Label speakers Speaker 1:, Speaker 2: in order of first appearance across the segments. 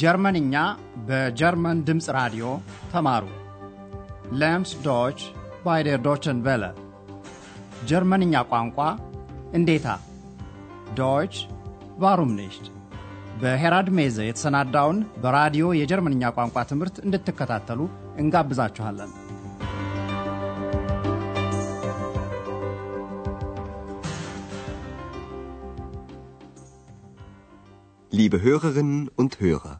Speaker 1: ጀርመንኛ በጀርመን ድምፅ ራዲዮ ተማሩ። Lernt Deutsch bei der Deutschen Welle ጀርመንኛ ቋንቋ እንዴታ Deutsch warum nicht በ Herrad Meese የተሰናዳውን በራዲዮ የጀርመንኛ ቋንቋ ትምህርት እንድትከታተሉ እንጋብዛችኋለን።
Speaker 2: Liebe Hörerinnen und Hörer,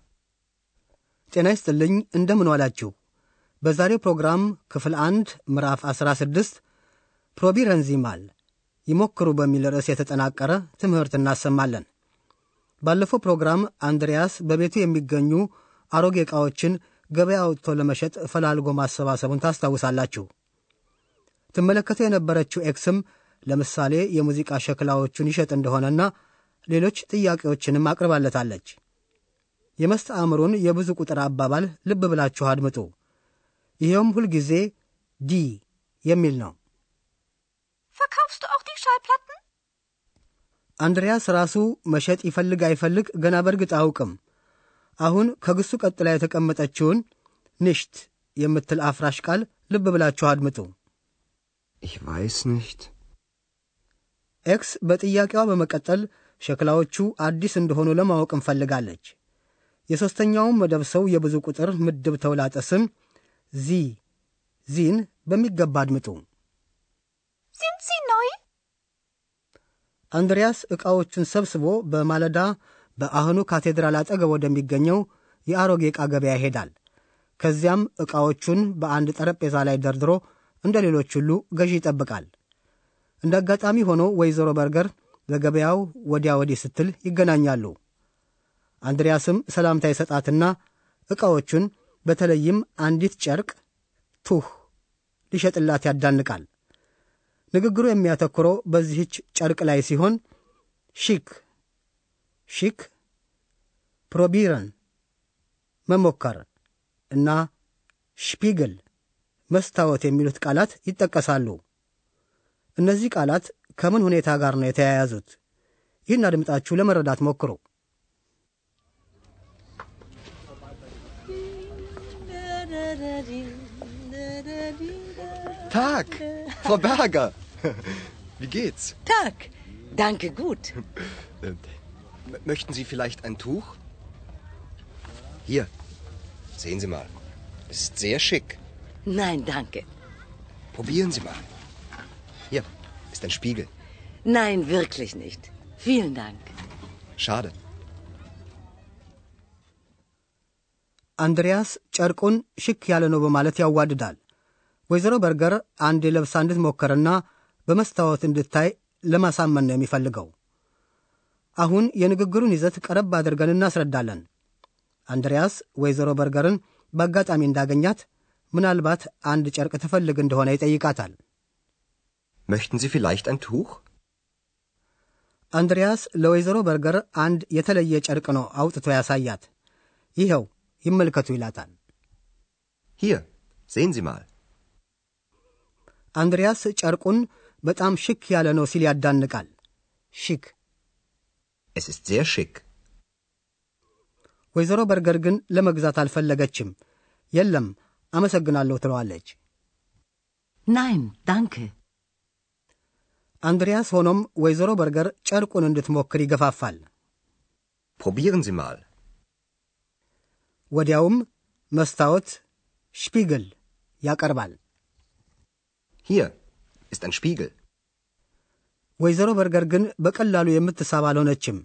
Speaker 3: ጤና ይስጥልኝ እንደምን ዋላችሁ። በዛሬው ፕሮግራም ክፍል አንድ ምዕራፍ 16 Probieren Sie mal ይሞክሩ በሚል ርዕስ የተጠናቀረ ትምህርት እናሰማለን። ባለፈው ፕሮግራም አንድሪያስ በቤቱ የሚገኙ አሮጌ ዕቃዎችን ገበያ አውጥቶ ለመሸጥ ፈላልጎ ማሰባሰቡን ታስታውሳላችሁ። ትመለከተው የነበረችው ኤክስም ለምሳሌ የሙዚቃ ሸክላዎቹን ይሸጥ እንደሆነና ሌሎች ጥያቄዎችንም አቅርባለታለች። የመስተአምሩን የብዙ ቁጥር አባባል ልብ ብላችሁ አድምጡ። ይኸውም ሁልጊዜ ዲ የሚል ነው።
Speaker 4: Schallplatten?
Speaker 3: አንድሪያስ ራሱ መሸጥ ይፈልግ አይፈልግ ገና በርግጥ አያውቅም። አሁን ከግሱ ቀጥላ የተቀመጠችውን ንሽት የምትል አፍራሽ ቃል ልብ ብላችሁ አድምጡ።
Speaker 2: ich weiß nicht.
Speaker 3: ኤክስ በጥያቄዋ በመቀጠል ሸክላዎቹ አዲስ እንደሆኑ ለማወቅ ትፈልጋለች። የሦስተኛውም መደብ ሰው የብዙ ቁጥር ምድብ ተውላጠ ስም sie sie ን በሚገባ አድምጡ።
Speaker 4: neu?
Speaker 3: አንድሪያስ ዕቃዎቹን ሰብስቦ በማለዳ በአኸኑ ካቴድራል አጠገብ ወደሚገኘው የአሮጌ ዕቃ ገበያ ይሄዳል። ከዚያም ዕቃዎቹን በአንድ ጠረጴዛ ላይ ደርድሮ እንደ ሌሎች ሁሉ ገዢ ይጠብቃል። እንደ አጋጣሚ ሆኖ ወይዘሮ በርገር በገበያው ወዲያ ወዲህ ስትል ይገናኛሉ። አንድሪያስም ሰላምታ ይሰጣትና ዕቃዎቹን በተለይም አንዲት ጨርቅ ቱህ ሊሸጥላት ያዳንቃል። ንግግሩ የሚያተኩረው በዚህች ጨርቅ ላይ ሲሆን schick schick probieren መሞከር እና Spiegel መስታወት የሚሉት ቃላት ይጠቀሳሉ። እነዚህ ቃላት ከምን ሁኔታ ጋር ነው የተያያዙት? ይህን አድምጣችሁ ለመረዳት ሞክሩ።
Speaker 2: Tag, Frau Berger. Wie geht's?
Speaker 5: Tag. Danke gut.
Speaker 2: Möchten Sie vielleicht ein Tuch? Hier, sehen Sie mal. Es ist sehr schick.
Speaker 5: Nein, danke.
Speaker 2: Probieren Sie mal. Hier ist ein Spiegel.
Speaker 5: Nein, wirklich nicht. Vielen Dank.
Speaker 2: Schade.
Speaker 3: አንድሪያስ ጨርቁን ሽክ ያለ ነው በማለት ያዋድዳል። ወይዘሮ በርገር አንድ ለብሳ እንድትሞክርና በመስታወት እንድታይ ለማሳመን ነው የሚፈልገው። አሁን የንግግሩን ይዘት ቀረብ አድርገን እናስረዳለን። አንድሪያስ ወይዘሮ በርገርን በአጋጣሚ እንዳገኛት ምናልባት አንድ ጨርቅ ትፈልግ እንደሆነ ይጠይቃታል።
Speaker 2: Möchten Sie vielleicht ein Tuch?
Speaker 3: አንድሪያስ ለወይዘሮ በርገር አንድ የተለየ ጨርቅ ነው አውጥቶ ያሳያት። ይኸው ይመልከቱ ይላታል።
Speaker 2: Hier, sehen Sie mal.
Speaker 3: አንድሪያስ ጨርቁን በጣም ሽክ ያለ ነው ሲል ያዳንቃል። ሽክ
Speaker 2: Es ist sehr schick.
Speaker 3: ወይዘሮ በርገር ግን ለመግዛት አልፈለገችም። የለም አመሰግናለሁ ትለዋለች።
Speaker 5: Nein, danke.
Speaker 3: አንድሪያስ ሆኖም ወይዘሮ በርገር ጨርቁን እንድትሞክር ይገፋፋል።
Speaker 2: Probieren Sie mal.
Speaker 3: ወዲያውም መስታወት ሽፒግል ያቀርባል።
Speaker 2: Hier ist ein Spiegel.
Speaker 3: ወይዘሮ በርገር ግን በቀላሉ የምትሳብ አልሆነችም።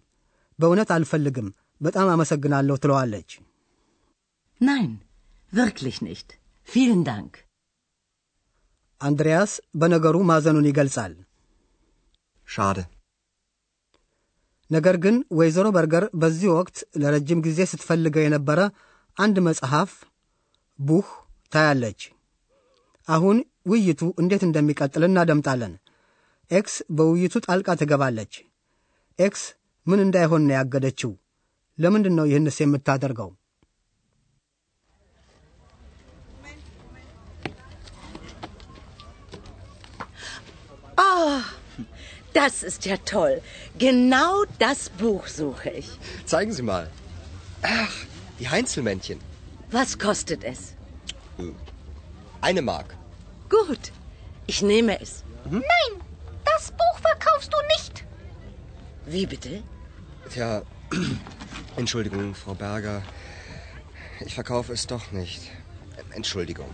Speaker 3: በእውነት አልፈልግም፣ በጣም አመሰግናለሁ ትለዋለች።
Speaker 5: Nein, wirklich nicht. Vielen Dank.
Speaker 3: አንድሪያስ በነገሩ ማዘኑን ይገልጻል።
Speaker 2: Schade.
Speaker 3: ነገር ግን ወይዘሮ በርገር በዚህ ወቅት ለረጅም ጊዜ ስትፈልገው የነበረ አንድ መጽሐፍ Buch ታያለች። አሁን ውይይቱ እንዴት እንደሚቀጥል እናደምጣለን። ኤክስ በውይይቱ ጣልቃ ትገባለች። ኤክስ ምን እንዳይሆን ነው ያገደችው? ለምንድን ነው ይህንስ የምታደርገው?
Speaker 5: Oh, das ist ja toll. Genau das Buch suche ich.
Speaker 2: Zeigen Sie mal. Ach, Die Heinzelmännchen.
Speaker 5: Was kostet es?
Speaker 2: Eine Mark.
Speaker 5: Gut, ich nehme es.
Speaker 4: Nein, das Buch verkaufst du nicht.
Speaker 5: Wie bitte?
Speaker 2: Tja, Entschuldigung, Frau Berger. Ich verkaufe es doch nicht. Entschuldigung.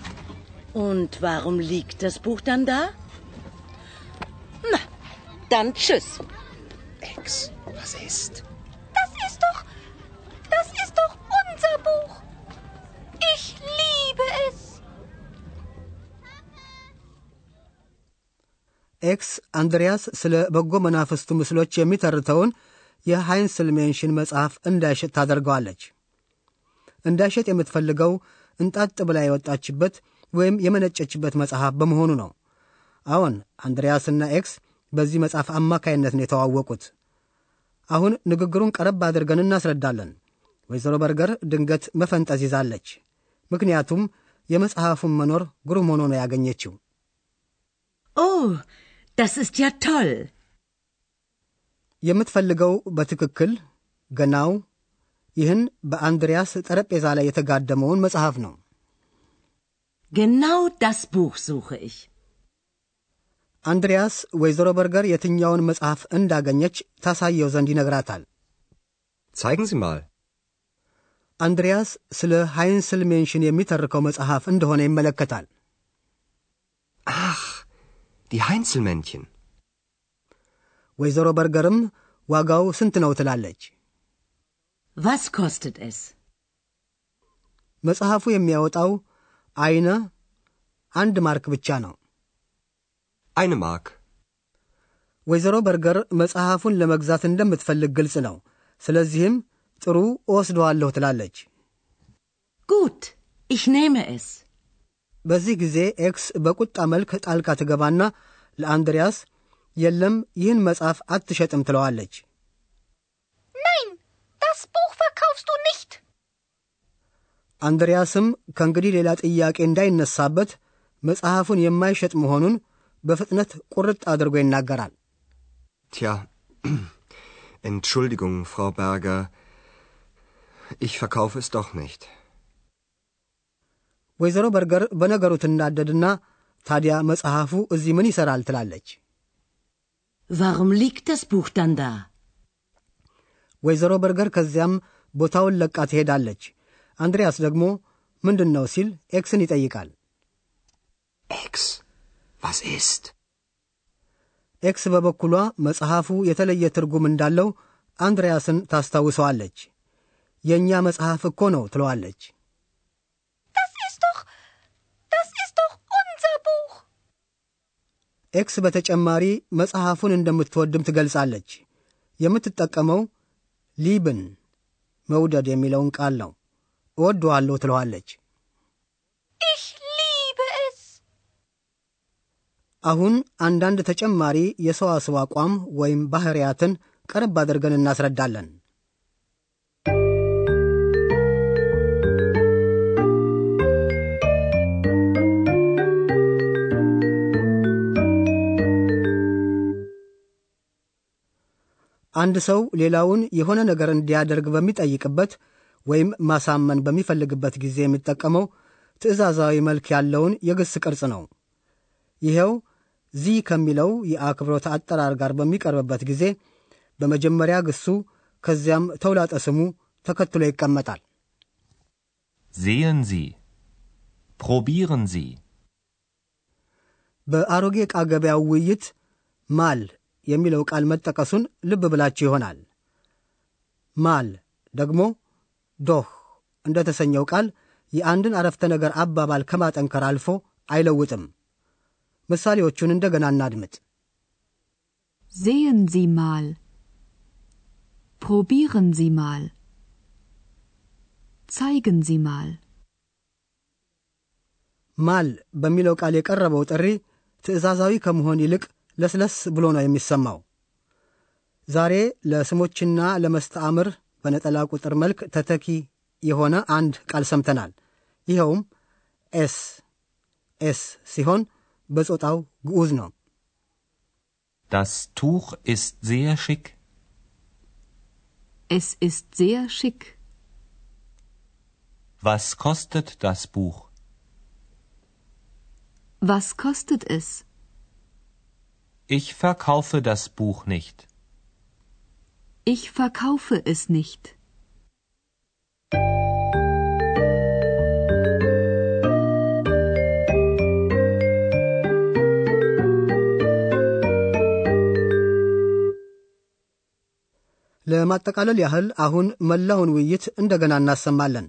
Speaker 5: Und warum liegt das Buch dann da? Na, dann tschüss.
Speaker 2: Ex, was ist?
Speaker 3: ኤክስ አንድሪያስ ስለ በጎ መናፍስቱ ምስሎች የሚተርከውን የ Heinzelmännchen መጽሐፍ እንዳይሸጥ ታደርገዋለች። እንዳይሸጥ የምትፈልገው እንጣጥ ብላ የወጣችበት ወይም የመነጨችበት መጽሐፍ በመሆኑ ነው። አዎን አንድሪያስና ኤክስ በዚህ መጽሐፍ አማካይነት ነው የተዋወቁት። አሁን ንግግሩን ቀረብ አድርገን እናስረዳለን። ወይዘሮ በርገር ድንገት መፈንጠዝ ይዛለች። ምክንያቱም የመጽሐፉን መኖር ግሩም ሆኖ ነው ያገኘችው።
Speaker 5: Oh, das ist ja toll.
Speaker 3: የምትፈልገው በትክክል ገናው ይህን በአንድሪያስ ጠረጴዛ ላይ የተጋደመውን መጽሐፍ ነው።
Speaker 5: Genau das Buch suche ich.
Speaker 3: አንድሪያስ ወይዘሮ በርገር የትኛውን መጽሐፍ እንዳገኘች ታሳየው ዘንድ ይነግራታል።
Speaker 2: Zeigen Sie mal.
Speaker 3: አንድሪያስ ስለ Heinzelmännchen የሚተርከው መጽሐፍ እንደሆነ ይመለከታል።
Speaker 2: Ach, die Heinzelmännchen.
Speaker 3: ወይዘሮ በርገርም ዋጋው ስንት ነው ትላለች።
Speaker 5: Was kostet es?
Speaker 3: መጽሐፉ የሚያወጣው አይነ አንድ ማርክ ብቻ ነው።
Speaker 2: Eine Mark.
Speaker 3: ወይዘሮ በርገር መጽሐፉን ለመግዛት እንደምትፈልግ ግልጽ ነው። ስለዚህም ጥሩ እወስደዋለሁ ትላለች።
Speaker 5: Gut, ich nehme es.
Speaker 3: በዚህ ጊዜ ኤክስ በቁጣ መልክ ጣልቃ ትገባና ለአንድሪያስ የለም ይህን መጽሐፍ አትሸጥም ትለዋለች።
Speaker 4: Nein, das Buch verkaufst du nicht.
Speaker 3: አንድሪያስም ከእንግዲህ ሌላ ጥያቄ እንዳይነሳበት መጽሐፉን የማይሸጥ መሆኑን በፍጥነት ቁርጥ አድርጎ ይናገራል።
Speaker 2: Tja, Entschuldigung, Frau Berger. Ich verkaufe es doch nicht.
Speaker 3: ወይዘሮ በርገር በነገሩ ትናደድና ታዲያ መጽሐፉ እዚህ ምን ይሠራል ትላለች።
Speaker 5: liegt das Buch dann da?
Speaker 3: ወይዘሮ በርገር ከዚያም ቦታውን ለቃ ትሄዳለች። አንድሪያስ ደግሞ ምንድን ነው ሲል ኤክስን ይጠይቃል።
Speaker 2: Ex, was ist?
Speaker 3: ኤክስ በበኩሏ መጽሐፉ የተለየ ትርጉም እንዳለው አንድሪያስን ታስታውሰዋለች። የእኛ መጽሐፍ እኮ ነው ትለዋለች። ኤክስ በተጨማሪ መጽሐፉን እንደምትወድም ትገልጻለች። የምትጠቀመው lieben መውደድ የሚለውን ቃል ነው። እወደዋለሁ ትለዋለች።
Speaker 4: liebe es.
Speaker 3: አሁን አንዳንድ ተጨማሪ የሰዋስው አቋም ወይም ባህሪያትን ቀረብ አድርገን እናስረዳለን። አንድ ሰው ሌላውን የሆነ ነገር እንዲያደርግ በሚጠይቅበት ወይም ማሳመን በሚፈልግበት ጊዜ የሚጠቀመው ትዕዛዛዊ መልክ ያለውን የግስ ቅርጽ ነው። ይኸው ዚ ከሚለው የአክብሮት አጠራር ጋር በሚቀርብበት ጊዜ በመጀመሪያ ግሱ ከዚያም ተውላጠ ስሙ ተከትሎ ይቀመጣል።
Speaker 6: Sehen Sie. Probieren Sie.
Speaker 3: በአሮጌ ዕቃ ገበያው ውይይት ማል የሚለው ቃል መጠቀሱን ልብ ብላችሁ ይሆናል። ማል ደግሞ ዶህ እንደተሰኘው ቃል የአንድን አረፍተ ነገር አባባል ከማጠንከር አልፎ አይለውጥም። ምሳሌዎቹን እንደገና እናድምጥ።
Speaker 7: Sehen Sie mal. Probieren Sie mal. Zeigen Sie mal.
Speaker 3: ማል በሚለው ቃል የቀረበው ጥሪ ትዕዛዛዊ ከመሆን ይልቅ ለስለስ ብሎ ነው የሚሰማው። ዛሬ ለስሞችና ለመስተአምር በነጠላ ቁጥር መልክ ተተኪ የሆነ አንድ ቃል ሰምተናል። ይኸውም ኤስ ኤስ ሲሆን በጾታው ግዑዝ ነው።
Speaker 6: Das Tuch ist sehr schick.
Speaker 7: Es ist sehr schick.
Speaker 6: Was kostet das Buch?
Speaker 7: Was kostet es?
Speaker 6: Ich verkaufe das Buch nicht.
Speaker 7: Ich verkaufe es nicht.
Speaker 3: ለማጠቃለል ያህል አሁን መላውን ውይይት እንደገና እናሰማለን።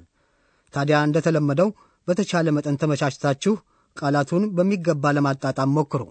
Speaker 3: ታዲያ እንደተለመደው በተቻለ መጠን ተመቻችታችሁ ቃላቱን በሚገባ ለማጣጣም ሞክሩ።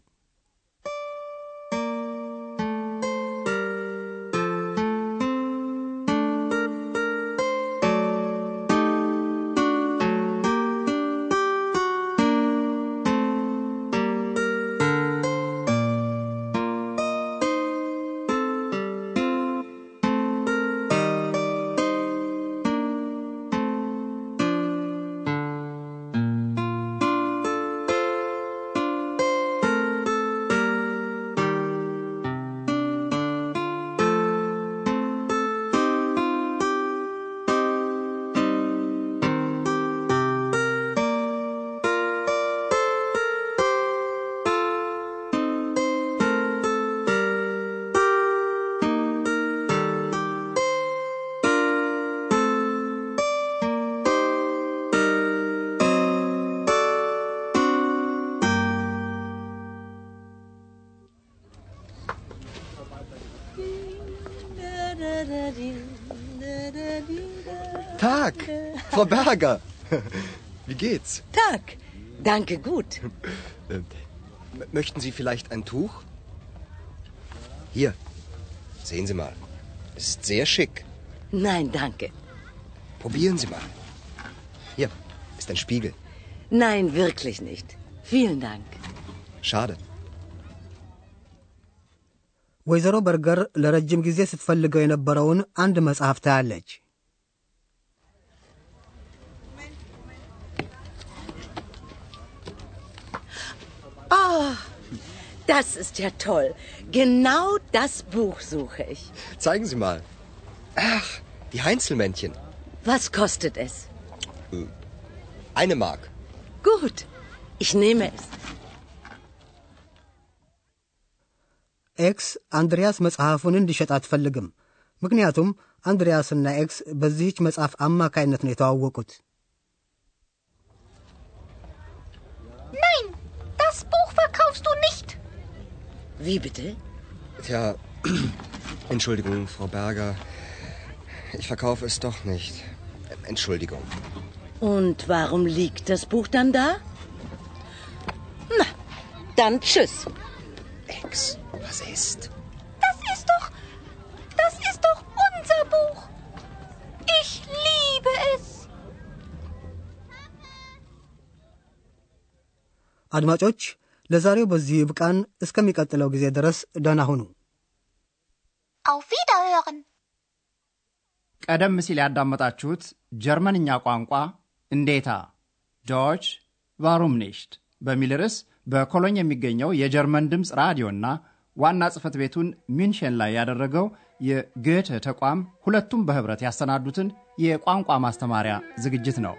Speaker 2: Tag, Frau Berger. Wie geht's?
Speaker 5: Tag. Danke gut.
Speaker 2: Äh, m- möchten Sie vielleicht ein Tuch? Hier, sehen Sie mal. Ist sehr schick.
Speaker 5: Nein, danke.
Speaker 2: Probieren Sie mal. Hier ist ein Spiegel.
Speaker 5: Nein, wirklich nicht. Vielen Dank.
Speaker 2: Schade.
Speaker 3: ወይዘሮ በርገር ለረጅም ጊዜ ስትፈልገው የነበረውን አንድ መጽሐፍ ታያለች።
Speaker 5: Oh, das ist ja toll. Genau das Buch suche ich.
Speaker 2: Zeigen Sie mal. Ach, die Heinzelmännchen.
Speaker 5: Was kostet es?
Speaker 2: Eine Mark.
Speaker 5: Gut, ich nehme es.
Speaker 3: ኤክስ አንድሪያስ መጽሐፉን እንዲሸጥ አትፈልግም። ምክንያቱም አንድሪያስና ኤክስ በዚህች መጽሐፍ አማካይነት ነው የተዋወቁት።
Speaker 4: Nein, das Buch verkaufst du nicht.
Speaker 5: Wie bitte?
Speaker 2: Tja, Entschuldigung, Frau Berger. Ich verkaufe es doch nicht. Entschuldigung.
Speaker 5: Und warum liegt das Buch dann da? Na, dann tschüss.
Speaker 2: Ex, Was ist?
Speaker 4: Das ist doch. Das ist doch unser Buch. Ich liebe es.
Speaker 3: አድማጮች፣ ለዛሬው በዚህ ይብቃን። እስከሚቀጥለው ጊዜ ድረስ ደህና ሁኑ።
Speaker 4: Auf Wiederhören.
Speaker 1: ቀደም ሲል ያዳመጣችሁት ጀርመንኛ ቋንቋ እንዴታ Deutsch warum nicht በሚል ርዕስ በኮሎኝ የሚገኘው የጀርመን ድምፅ ራዲዮና ዋና ጽሕፈት ቤቱን ሚንሽን ላይ ያደረገው የ Goethe ተቋም ሁለቱም በኅብረት ያሰናዱትን የቋንቋ ማስተማሪያ ዝግጅት ነው።